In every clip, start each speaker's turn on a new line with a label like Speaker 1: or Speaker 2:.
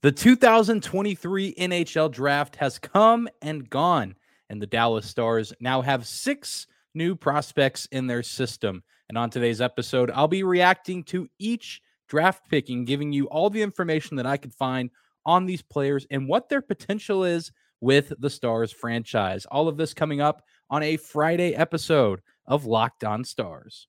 Speaker 1: The 2023 NHL draft has come and gone, and the Dallas Stars now have six new prospects in their system. And on today's episode, I'll be reacting to each draft pick and giving you all the information that I could find on these players and what their potential is with the Stars franchise. All of this coming up on a Friday episode of Locked On Stars.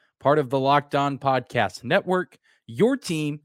Speaker 1: part of the Locked On Podcast Network, your team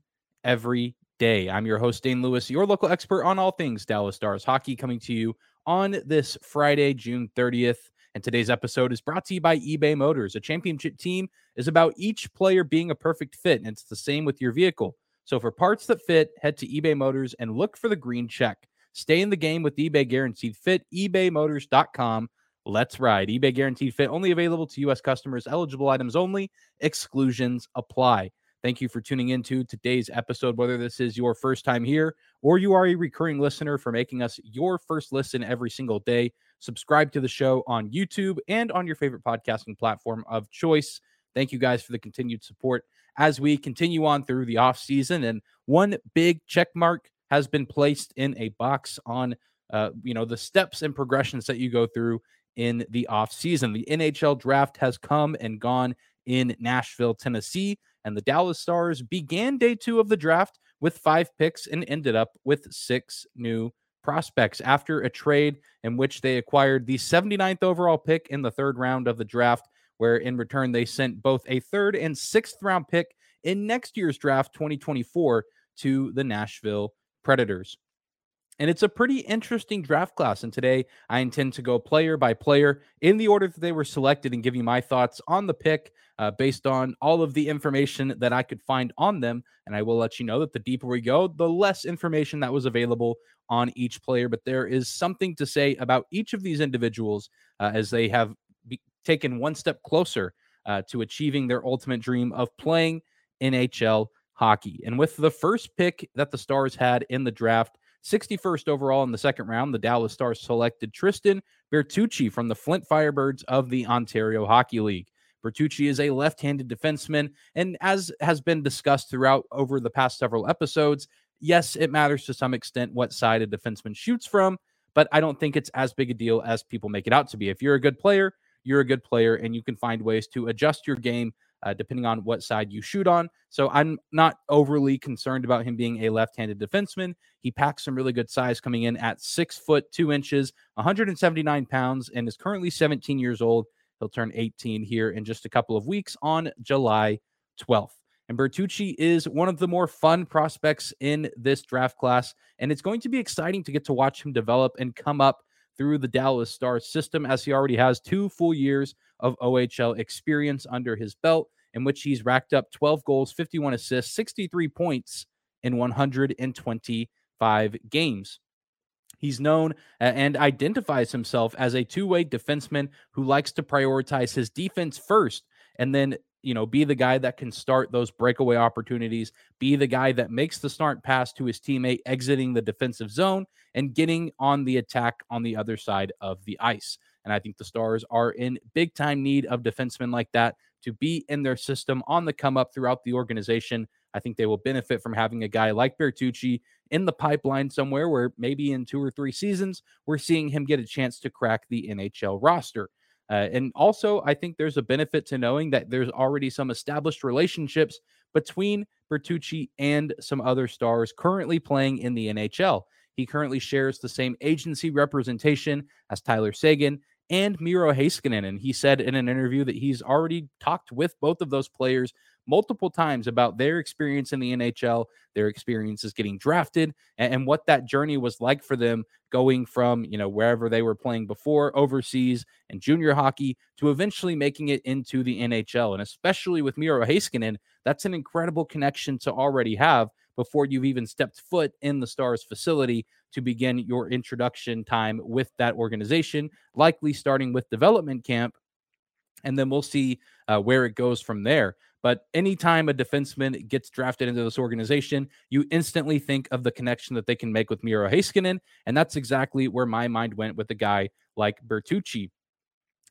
Speaker 1: every day. I'm your host, Dane Lewis, your local expert on all things Dallas Stars hockey, coming to you on this Friday, June 30th. And today's episode is brought to you by eBay Motors. A championship team is about each player being a perfect fit, and it's the same with your vehicle. So for parts that fit, head to eBay Motors and look for the green check. Stay in the game with eBay Guaranteed Fit, ebaymotors.com Let's ride. eBay guaranteed fit only available to U.S. customers, eligible items only, exclusions apply. Thank you for tuning into today's episode. Whether this is your first time here or you are a recurring listener for making us your first listen every single day, subscribe to the show on YouTube and on your favorite podcasting platform of choice. Thank you guys for the continued support as we continue on through the off season. And one big check mark has been placed in a box on, uh, you know, the steps and progressions that you go through in the offseason. The NHL draft has come and gone in Nashville, Tennessee, and the Dallas Stars began day two of the draft with five picks and ended up with six new prospects after a trade in which they acquired the 79th overall pick in the third round of the draft, where in return they sent both a third and sixth round pick in next year's draft, 2024, to the Nashville Predators. And it's a pretty interesting draft class. And today I intend to go player by player in the order that they were selected and give you my thoughts on the pick uh, based on all of the information that I could find on them. And I will let you know that the deeper we go, the less information that was available on each player. But there is something to say about each of these individuals uh, as they have be- taken one step closer uh, to achieving their ultimate dream of playing NHL hockey. And with the first pick that the Stars had in the draft, 61st overall in the second round, the Dallas Stars selected Tristan Bertucci from the Flint Firebirds of the Ontario Hockey League. Bertucci is a left handed defenseman, and as has been discussed throughout over the past several episodes, yes, it matters to some extent what side a defenseman shoots from, but I don't think it's as big a deal as people make it out to be. If you're a good player, you're a good player, and you can find ways to adjust your game uh, depending on what side you shoot on. So I'm not overly concerned about him being a left handed defenseman. He packs some really good size coming in at six foot two inches, 179 pounds, and is currently 17 years old. He'll turn 18 here in just a couple of weeks on July 12th. And Bertucci is one of the more fun prospects in this draft class. And it's going to be exciting to get to watch him develop and come up through the Dallas Stars system, as he already has two full years of OHL experience under his belt, in which he's racked up 12 goals, 51 assists, 63 points in 125 games. He's known and identifies himself as a two way defenseman who likes to prioritize his defense first and then you know, be the guy that can start those breakaway opportunities, be the guy that makes the start pass to his teammate exiting the defensive zone and getting on the attack on the other side of the ice. And I think the Stars are in big time need of defensemen like that to be in their system on the come up throughout the organization. I think they will benefit from having a guy like Bertucci in the pipeline somewhere where maybe in two or three seasons, we're seeing him get a chance to crack the NHL roster. Uh, and also, I think there's a benefit to knowing that there's already some established relationships between Bertucci and some other stars currently playing in the NHL. He currently shares the same agency representation as Tyler Seguin and Miro Heiskanen. And he said in an interview that he's already talked with both of those players multiple times about their experience in the NHL, their experiences getting drafted, and, and, what that journey was like for them going from, you know, wherever they were playing before overseas and junior hockey to eventually making it into the NHL. And especially with Miro Heiskanen, that's an incredible connection to already have before you've even stepped foot in the Stars facility to begin your introduction time with that organization, likely starting with development camp. And then we'll see uh, where it goes from there. But anytime a defenseman gets drafted into this organization, you instantly think of the connection that they can make with Miro Heiskanen. And that's exactly where my mind went with a guy like Bertucci.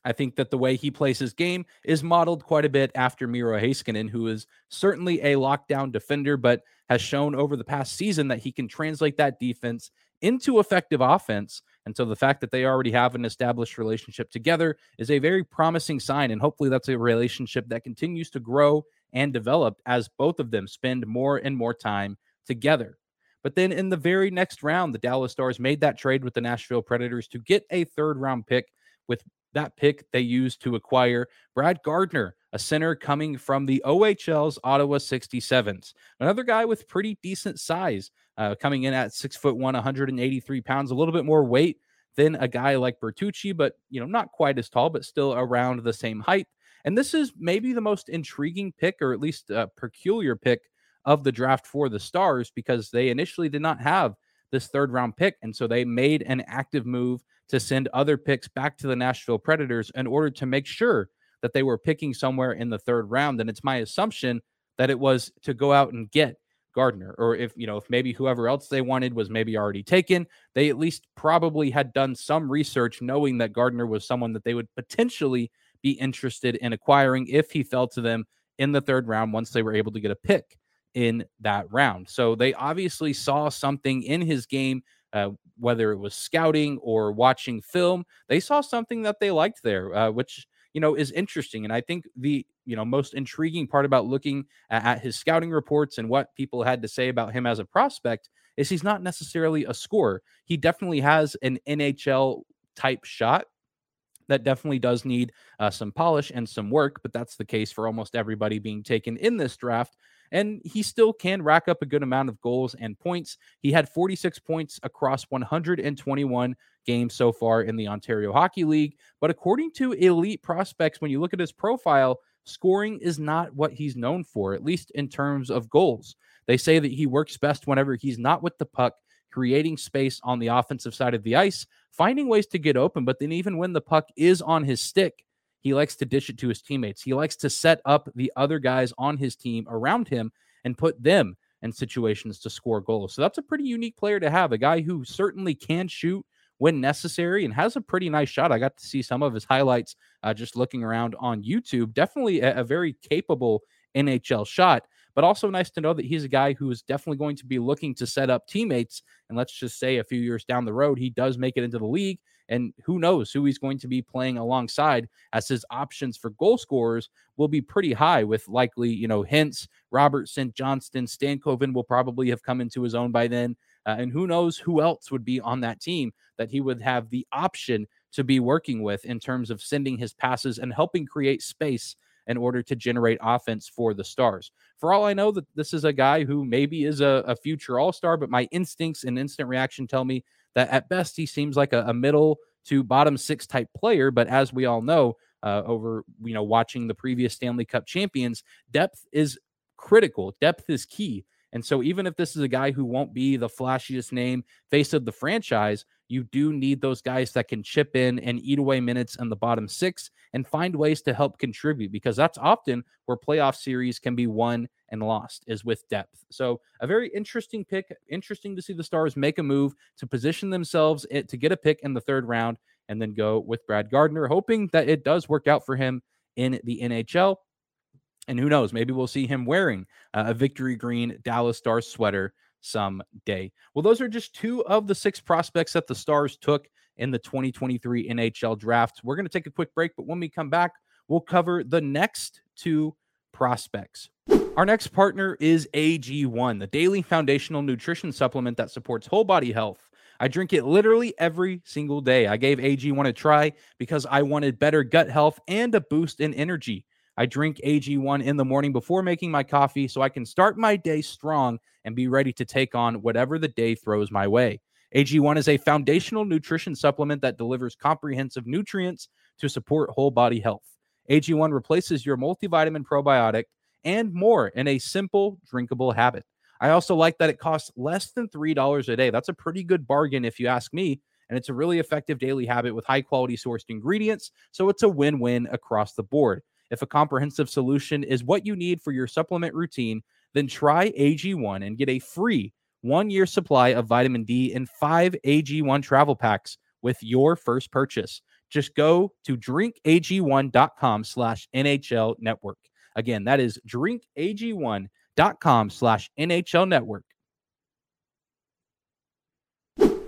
Speaker 1: I think that the way he plays his game is modeled quite a bit after Miro Heiskanen, who is certainly a lockdown defender, but has shown over the past season that he can translate that defense into effective offense. And so the fact that they already have an established relationship together is a very promising sign. And hopefully that's a relationship that continues to grow and develop as both of them spend more and more time together. But then in the very next round, the Dallas Stars made that trade with the Nashville Predators to get a third round pick with that pick they used to acquire Brad Gardiner, a center coming from the OHL's Ottawa 67s. Another guy with pretty decent size, uh, coming in at six foot one, 183 pounds, a little bit more weight than a guy like Bertucci, but you know, not quite as tall, but still around the same height. And this is maybe the most intriguing pick, or at least a peculiar pick of the draft for the Stars, because they initially did not have this third round pick. And so they made an active move to send other picks back to the Nashville Predators in order to make sure that they were picking somewhere in the third round. And it's my assumption that it was to go out and get Gardiner, or if you know, if maybe whoever else they wanted was maybe already taken, they at least probably had done some research knowing that Gardiner was someone that they would potentially be interested in acquiring if he fell to them in the third round once they were able to get a pick in that round. So they obviously saw something in his game uh, whether it was scouting or watching film, they saw something that they liked there, uh, which you know is interesting. And I think the you know most intriguing part about looking at, at his scouting reports and what people had to say about him as a prospect is he's not necessarily a scorer. He definitely has an NHL type shot that definitely does need uh, some polish and some work, but that's the case for almost everybody being taken in this draft and he still can rack up a good amount of goals and points. He had 46 points across 121 games so far in the Ontario Hockey League. But according to elite prospects, when you look at his profile, scoring is not what he's known for, at least in terms of goals. They say that he works best whenever he's not with the puck, creating space on the offensive side of the ice, finding ways to get open. But then, even when the puck is on his stick, he likes to dish it to his teammates. He likes to set up the other guys on his team around him and put them in situations to score goals. So that's a pretty unique player to have, a guy who certainly can shoot when necessary and has a pretty nice shot. I got to see some of his highlights uh, just looking around on YouTube. Definitely a, a very capable NHL shot but also nice to know that he's a guy who is definitely going to be looking to set up teammates. And let's just say a few years down the road, he does make it into the league. And who knows who he's going to be playing alongside, as his options for goal scorers will be pretty high, with likely, you know, Hintz, Robertson, Johnston, Stankoven will probably have come into his own by then. Uh, and who knows who else would be on that team that he would have the option to be working with in terms of sending his passes and helping create space in order to generate offense for the Stars. For all I know, that this is a guy who maybe is a, a future All Star, but my instincts and instant reaction tell me that at best he seems like a, a middle to bottom six type player. But as we all know, uh, over you know watching the previous Stanley Cup champions, depth is critical. Depth is key. And so, even if this is a guy who won't be the flashiest name, face of the franchise, you do need those guys that can chip in and eat away minutes in the bottom six and find ways to help contribute because that's often where playoff series can be won and lost is with depth. So, a very interesting pick. Interesting to see the Stars make a move to position themselves to get a pick in the third round and then go with Brad Gardiner, hoping that it does work out for him in the NHL. And who knows, maybe we'll see him wearing uh, a victory green Dallas Stars sweater someday. Well, those are just two of the six prospects that the Stars took in the 2023 NHL draft. We're going to take a quick break, but when we come back, we'll cover the next two prospects. Our next partner is AG1, the daily foundational nutrition supplement that supports whole body health. I drink it literally every single day. I gave AG1 a try because I wanted better gut health and a boost in energy. I drink AG1 in the morning before making my coffee so I can start my day strong and be ready to take on whatever the day throws my way. AG1 is a foundational nutrition supplement that delivers comprehensive nutrients to support whole body health. AG1 replaces your multivitamin probiotic and more in a simple, drinkable habit. I also like that it costs less than $3 a day. That's a pretty good bargain if you ask me. And it's a really effective daily habit with high quality sourced ingredients. So it's a win win across the board. If a comprehensive solution is what you need for your supplement routine, then try AG1 and get a free one year supply of vitamin D in five AG1 travel packs with your first purchase. Just go to drinkag1.com slash NHL network. Again, that is drinkag1.com slash NHL network.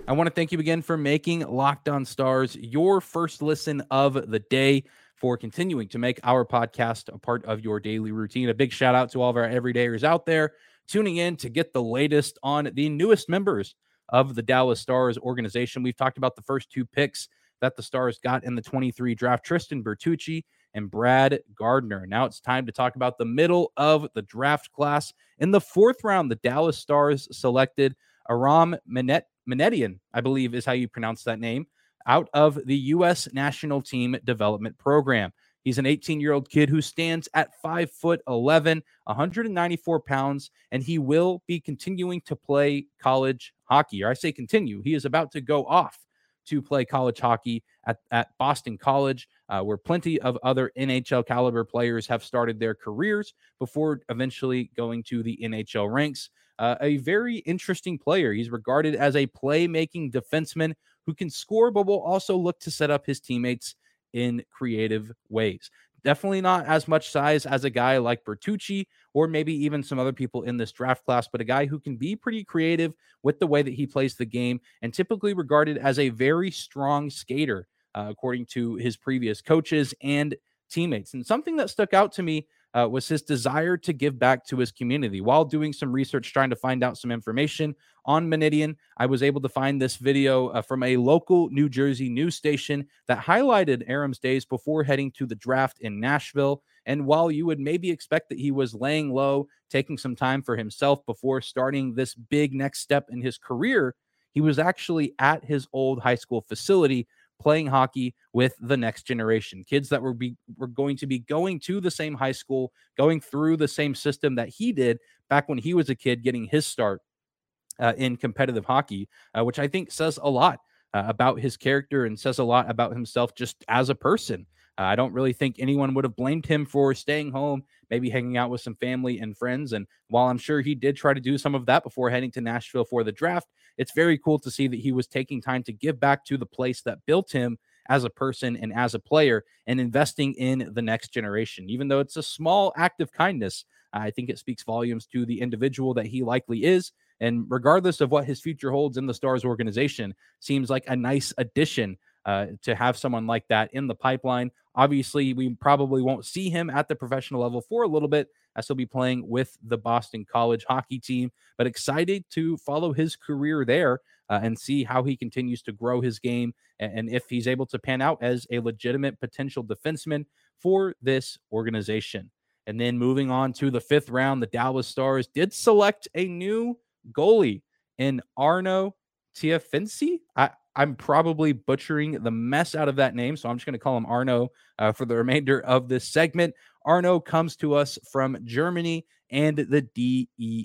Speaker 1: I want to thank you again for making Locked On Stars your first listen of the day for continuing to make our podcast a part of your daily routine. A big shout out to all of our everydayers out there tuning in to get the latest on the newest members of the Dallas Stars organization. We've talked about the first two picks that the Stars got in the 23 draft Tristan Bertucci and Brad Gardiner. Now it's time to talk about the middle of the draft class. In the fourth round, the Dallas Stars selected Aram Minet, Minnetian, I believe is how you pronounce that name, out of the U.S. National Team Development Program. He's an 18 year old kid who stands at 5 foot 11, 194 pounds, and he will be continuing to play college hockey. Or I say continue, he is about to go off to play college hockey at, at Boston College, uh, where plenty of other NHL caliber players have started their careers before eventually going to the NHL ranks. Uh, a very interesting player. He's regarded as a playmaking defenseman who can score, but will also look to set up his teammates in creative ways. Definitely not as much size as a guy like Bertucci or maybe even some other people in this draft class, but a guy who can be pretty creative with the way that he plays the game and typically regarded as a very strong skater, uh, according to his previous coaches and teammates. And something that stuck out to me uh, was his desire to give back to his community. While doing some research, trying to find out some information on Minnetian, I was able to find this video uh, from a local New Jersey news station that highlighted Aram's days before heading to the draft in Nashville. And while you would maybe expect that he was laying low, taking some time for himself before starting this big next step in his career, he was actually at his old high school facility playing hockey with the next generation kids that were be were going to be going to the same high school going through the same system that he did back when he was a kid getting his start uh, in competitive hockey uh, which i think says a lot uh, about his character and says a lot about himself just as a person uh, I don't really think anyone would have blamed him for staying home, maybe hanging out with some family and friends. And while I'm sure he did try to do some of that before heading to Nashville for the draft, it's very cool to see that he was taking time to give back to the place that built him as a person and as a player and investing in the next generation. Even though it's a small act of kindness, I think it speaks volumes to the individual that he likely is. And regardless of what his future holds in the Stars organization, seems like a nice addition uh, to have someone like that in the pipeline. Obviously, we probably won't see him at the professional level for a little bit as he'll be playing with the Boston College hockey team, but excited to follow his career there uh, and see how he continues to grow his game and, and if he's able to pan out as a legitimate potential defenseman for this organization. And then moving on to the fifth round, the Dallas Stars did select a new goalie in Arno Tiefensee. I, I'm probably butchering the mess out of that name, so I'm just going to call him Arno uh, for the remainder of this segment. Arno comes to us from Germany and the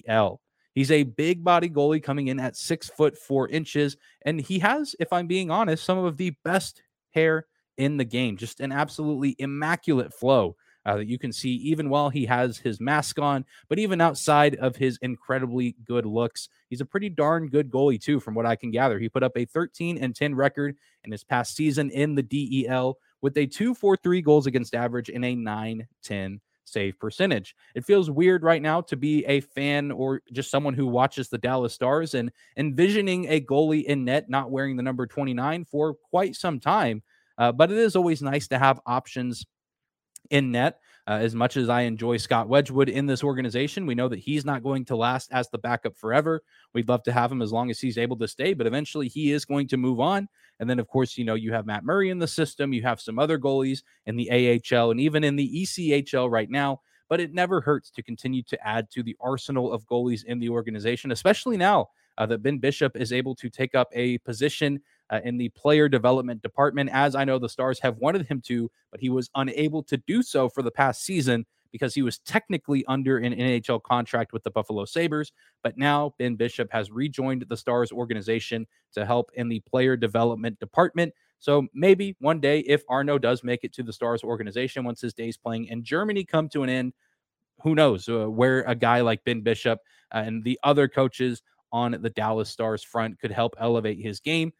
Speaker 1: DEL. He's a big body goalie coming in at six foot four inches, and he has, if I'm being honest, some of the best hair in the game. Just an absolutely immaculate flow uh, that you can see even while he has his mask on, but even outside of his incredibly good looks. He's a pretty darn good goalie, too, from what I can gather. He put up a 13 and 10 record in his past season in the DEL with a 243 goals against average and a 910 save percentage. It feels weird right now to be a fan or just someone who watches the Dallas Stars and envisioning a goalie in net not wearing the number 29 for quite some time. Uh, but it is always nice to have options in net. Uh, as much as I enjoy Scott Wedgewood in this organization, we know that he's not going to last as the backup forever. We'd love to have him as long as he's able to stay, but eventually he is going to move on. And then, of course, you know, you have Matt Murray in the system, you have some other goalies in the AHL and even in the ECHL right now. But it never hurts to continue to add to the arsenal of goalies in the organization, especially now uh, that Ben Bishop is able to take up a position uh, in the player development department, as I know the Stars have wanted him to, but he was unable to do so for the past season because he was technically under an NHL contract with the Buffalo Sabres. But now Ben Bishop has rejoined the Stars organization to help in the player development department. So maybe one day, if Arno does make it to the Stars organization once his days playing in Germany come to an end, who knows uh, where a guy like Ben Bishop uh, and the other coaches on the Dallas Stars front could help elevate his game.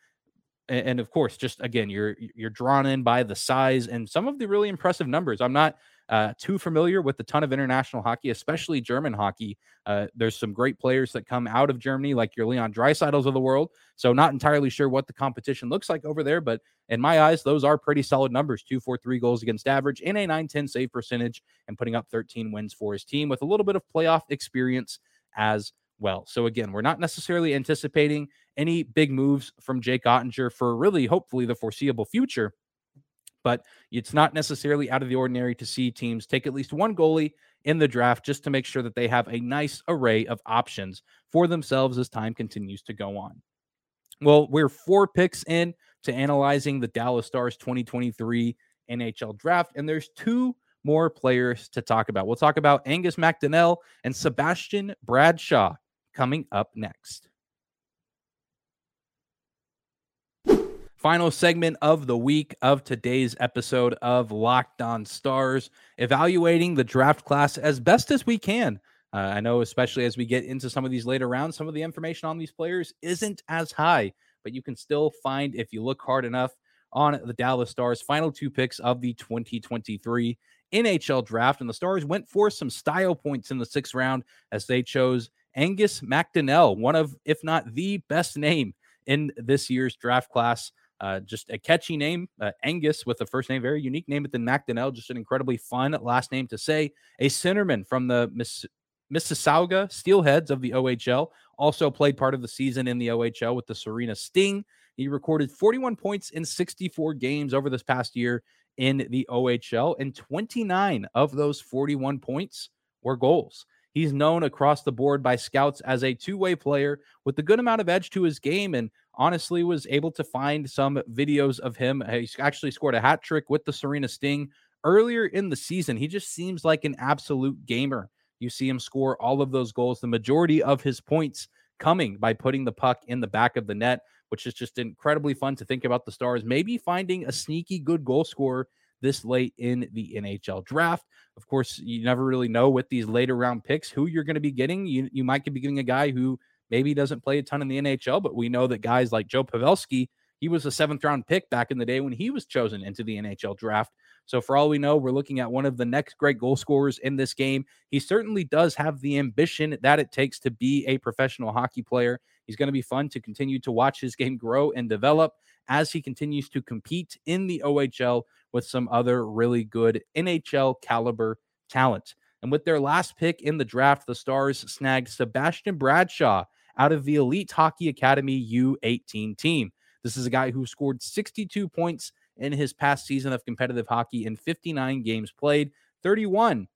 Speaker 1: And, and of course, just again, you're you're drawn in by the size and some of the really impressive numbers. I'm not uh, too familiar with a ton of international hockey, especially German hockey. Uh, there's some great players that come out of Germany, like your Leon Draisaitl's of the world. So not entirely sure what the competition looks like over there, but in my eyes, those are pretty solid numbers: two, four, three goals against average in a 9-10 save percentage, and putting up 13 wins for his team with a little bit of playoff experience as well. So again, we're not necessarily anticipating any big moves from Jake Oettinger for really, hopefully, the foreseeable future but it's not necessarily out of the ordinary to see teams take at least one goalie in the draft just to make sure that they have a nice array of options for themselves as time continues to go on. Well, we're four picks in to analyzing the Dallas Stars 2023 NHL draft, and there's two more players to talk about. We'll talk about Angus MacDonell and Sebastian Bradshaw coming up next. Final segment of the week of today's episode of Locked On Stars, evaluating the draft class as best as we can. Uh, I know, especially as we get into some of these later rounds, some of the information on these players isn't as high, but you can still find, if you look hard enough, on the Dallas Stars' final two picks of the 2023 NHL draft. And the Stars went for some style points in the sixth round as they chose Angus MacDonell, one of, if not the best name in this year's draft class. Uh, just a catchy name, uh, Angus with the first name, very unique name, but then MacDonell, just an incredibly fun last name to say. A centerman from the Miss, Mississauga Steelheads of the OHL, also played part of the season in the OHL with the Sarnia Sting. He recorded 41 points in 64 games over this past year in the OHL, and 29 of those 41 points were goals. He's known across the board by scouts as a two way player with a good amount of edge to his game and honestly was able to find some videos of him. He actually scored a hat trick with the Sarnia Sting earlier in the season. He just seems like an absolute gamer. You see him score all of those goals, the majority of his points coming by putting the puck in the back of the net, which is just incredibly fun to think about the Stars maybe finding a sneaky good goal scorer this late in the NHL draft. Of course, you never really know with these later round picks who you're going to be getting. You, you might be getting a guy who maybe doesn't play a ton in the NHL, but we know that guys like Joe Pavelski, he was a seventh round pick back in the day when he was chosen into the NHL draft. So, for all we know, we're looking at one of the next great goal scorers in this game. He certainly does have the ambition that it takes to be a professional hockey player. He's going to be fun to continue to watch his game grow and develop as he continues to compete in the OHL with some other really good NHL caliber talent. And with their last pick in the draft, the Stars snagged Sebastian Bradshaw out of the Elite Hockey Academy U18 team. This is a guy who scored 62 points in his past season of competitive hockey in 59 games played, 31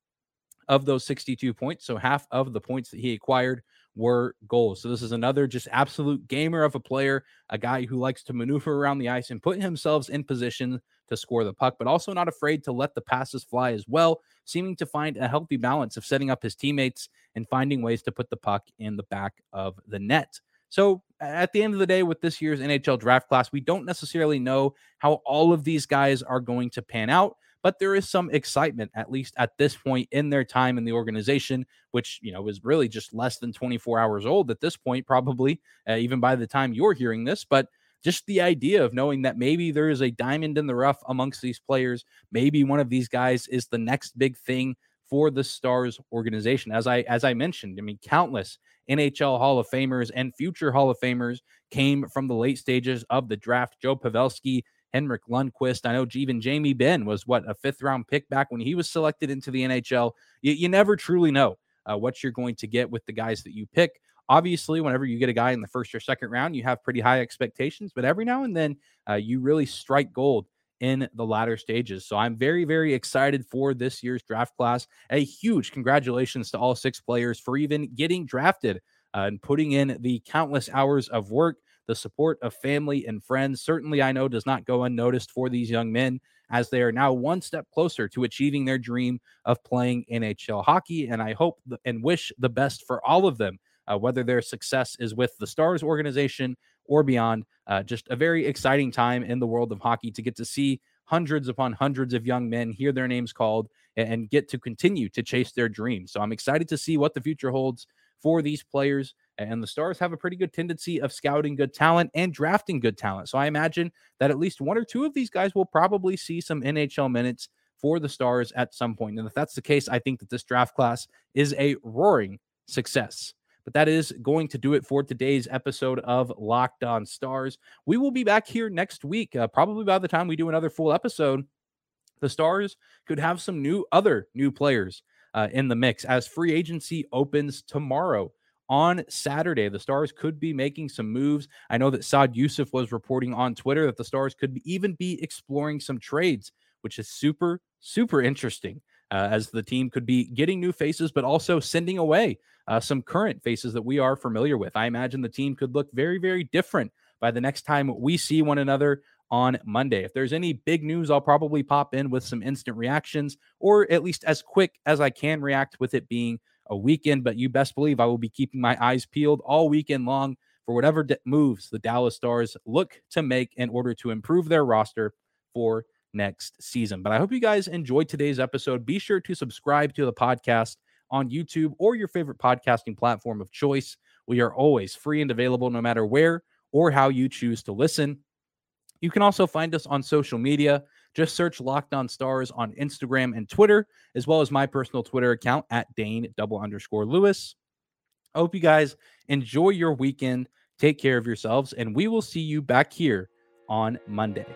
Speaker 1: of those 62 points. So half of the points that he acquired were goals. So this is another just absolute gamer of a player, a guy who likes to maneuver around the ice and put himself in position to score the puck, but also not afraid to let the passes fly as well, seeming to find a healthy balance of setting up his teammates and finding ways to put the puck in the back of the net. So at the end of the day, with this year's NHL draft class, we don't necessarily know how all of these guys are going to pan out but there is some excitement, at least at this point in their time in the organization, which, you know, is really just less than 24 hours old at this point, probably, uh, even by the time you're hearing this. But just the idea of knowing that maybe there is a diamond in the rough amongst these players, maybe one of these guys is the next big thing for the Stars organization. As I as I mentioned, I mean, countless NHL Hall of Famers and future Hall of Famers came from the late stages of the draft. Joe Pavelski Henrik Lundqvist. I know even Jamie Benn was what a fifth round pick back when he was selected into the NHL. You, you never truly know uh, what you're going to get with the guys that you pick. Obviously, whenever you get a guy in the first or second round, you have pretty high expectations, but every now and then uh, you really strike gold in the latter stages. So I'm very, very excited for this year's draft class. A huge congratulations to all six players for even getting drafted uh, and putting in the countless hours of work the support of family and friends certainly I know does not go unnoticed for these young men as they are now one step closer to achieving their dream of playing NHL hockey. And I hope and wish the best for all of them, uh, whether their success is with the Stars organization or beyond. Uh, just a very exciting time in the world of hockey to get to see hundreds upon hundreds of young men hear their names called and get to continue to chase their dreams. So I'm excited to see what the future holds for these players. And the Stars have a pretty good tendency of scouting good talent and drafting good talent. So I imagine that at least one or two of these guys will probably see some NHL minutes for the Stars at some point. And if that's the case, I think that this draft class is a roaring success. But that is going to do it for today's episode of Locked On Stars. We will be back here next week, uh, probably by the time we do another full episode. The Stars could have some new other new players uh, in the mix as free agency opens tomorrow. On Saturday, the Stars could be making some moves. I know that Saad Yousuf was reporting on Twitter that the Stars could even be exploring some trades, which is super, super interesting. Uh, as the team could be getting new faces, but also sending away uh, some current faces that we are familiar with. I imagine the team could look very, very different by the next time we see one another on Monday. If there's any big news, I'll probably pop in with some instant reactions or at least as quick as I can react with it being a weekend. But you best believe I will be keeping my eyes peeled all weekend long for whatever moves the Dallas Stars look to make in order to improve their roster for next season. But I hope you guys enjoyed today's episode. Be sure to subscribe to the podcast on YouTube or your favorite podcasting platform of choice. We are always free and available no matter where or how you choose to listen. You can also find us on social media. Just search Locked On Stars on Instagram and Twitter, as well as my personal Twitter account at Dane double underscore Lewis. I hope you guys enjoy your weekend. Take care of yourselves, and we will see you back here on Monday.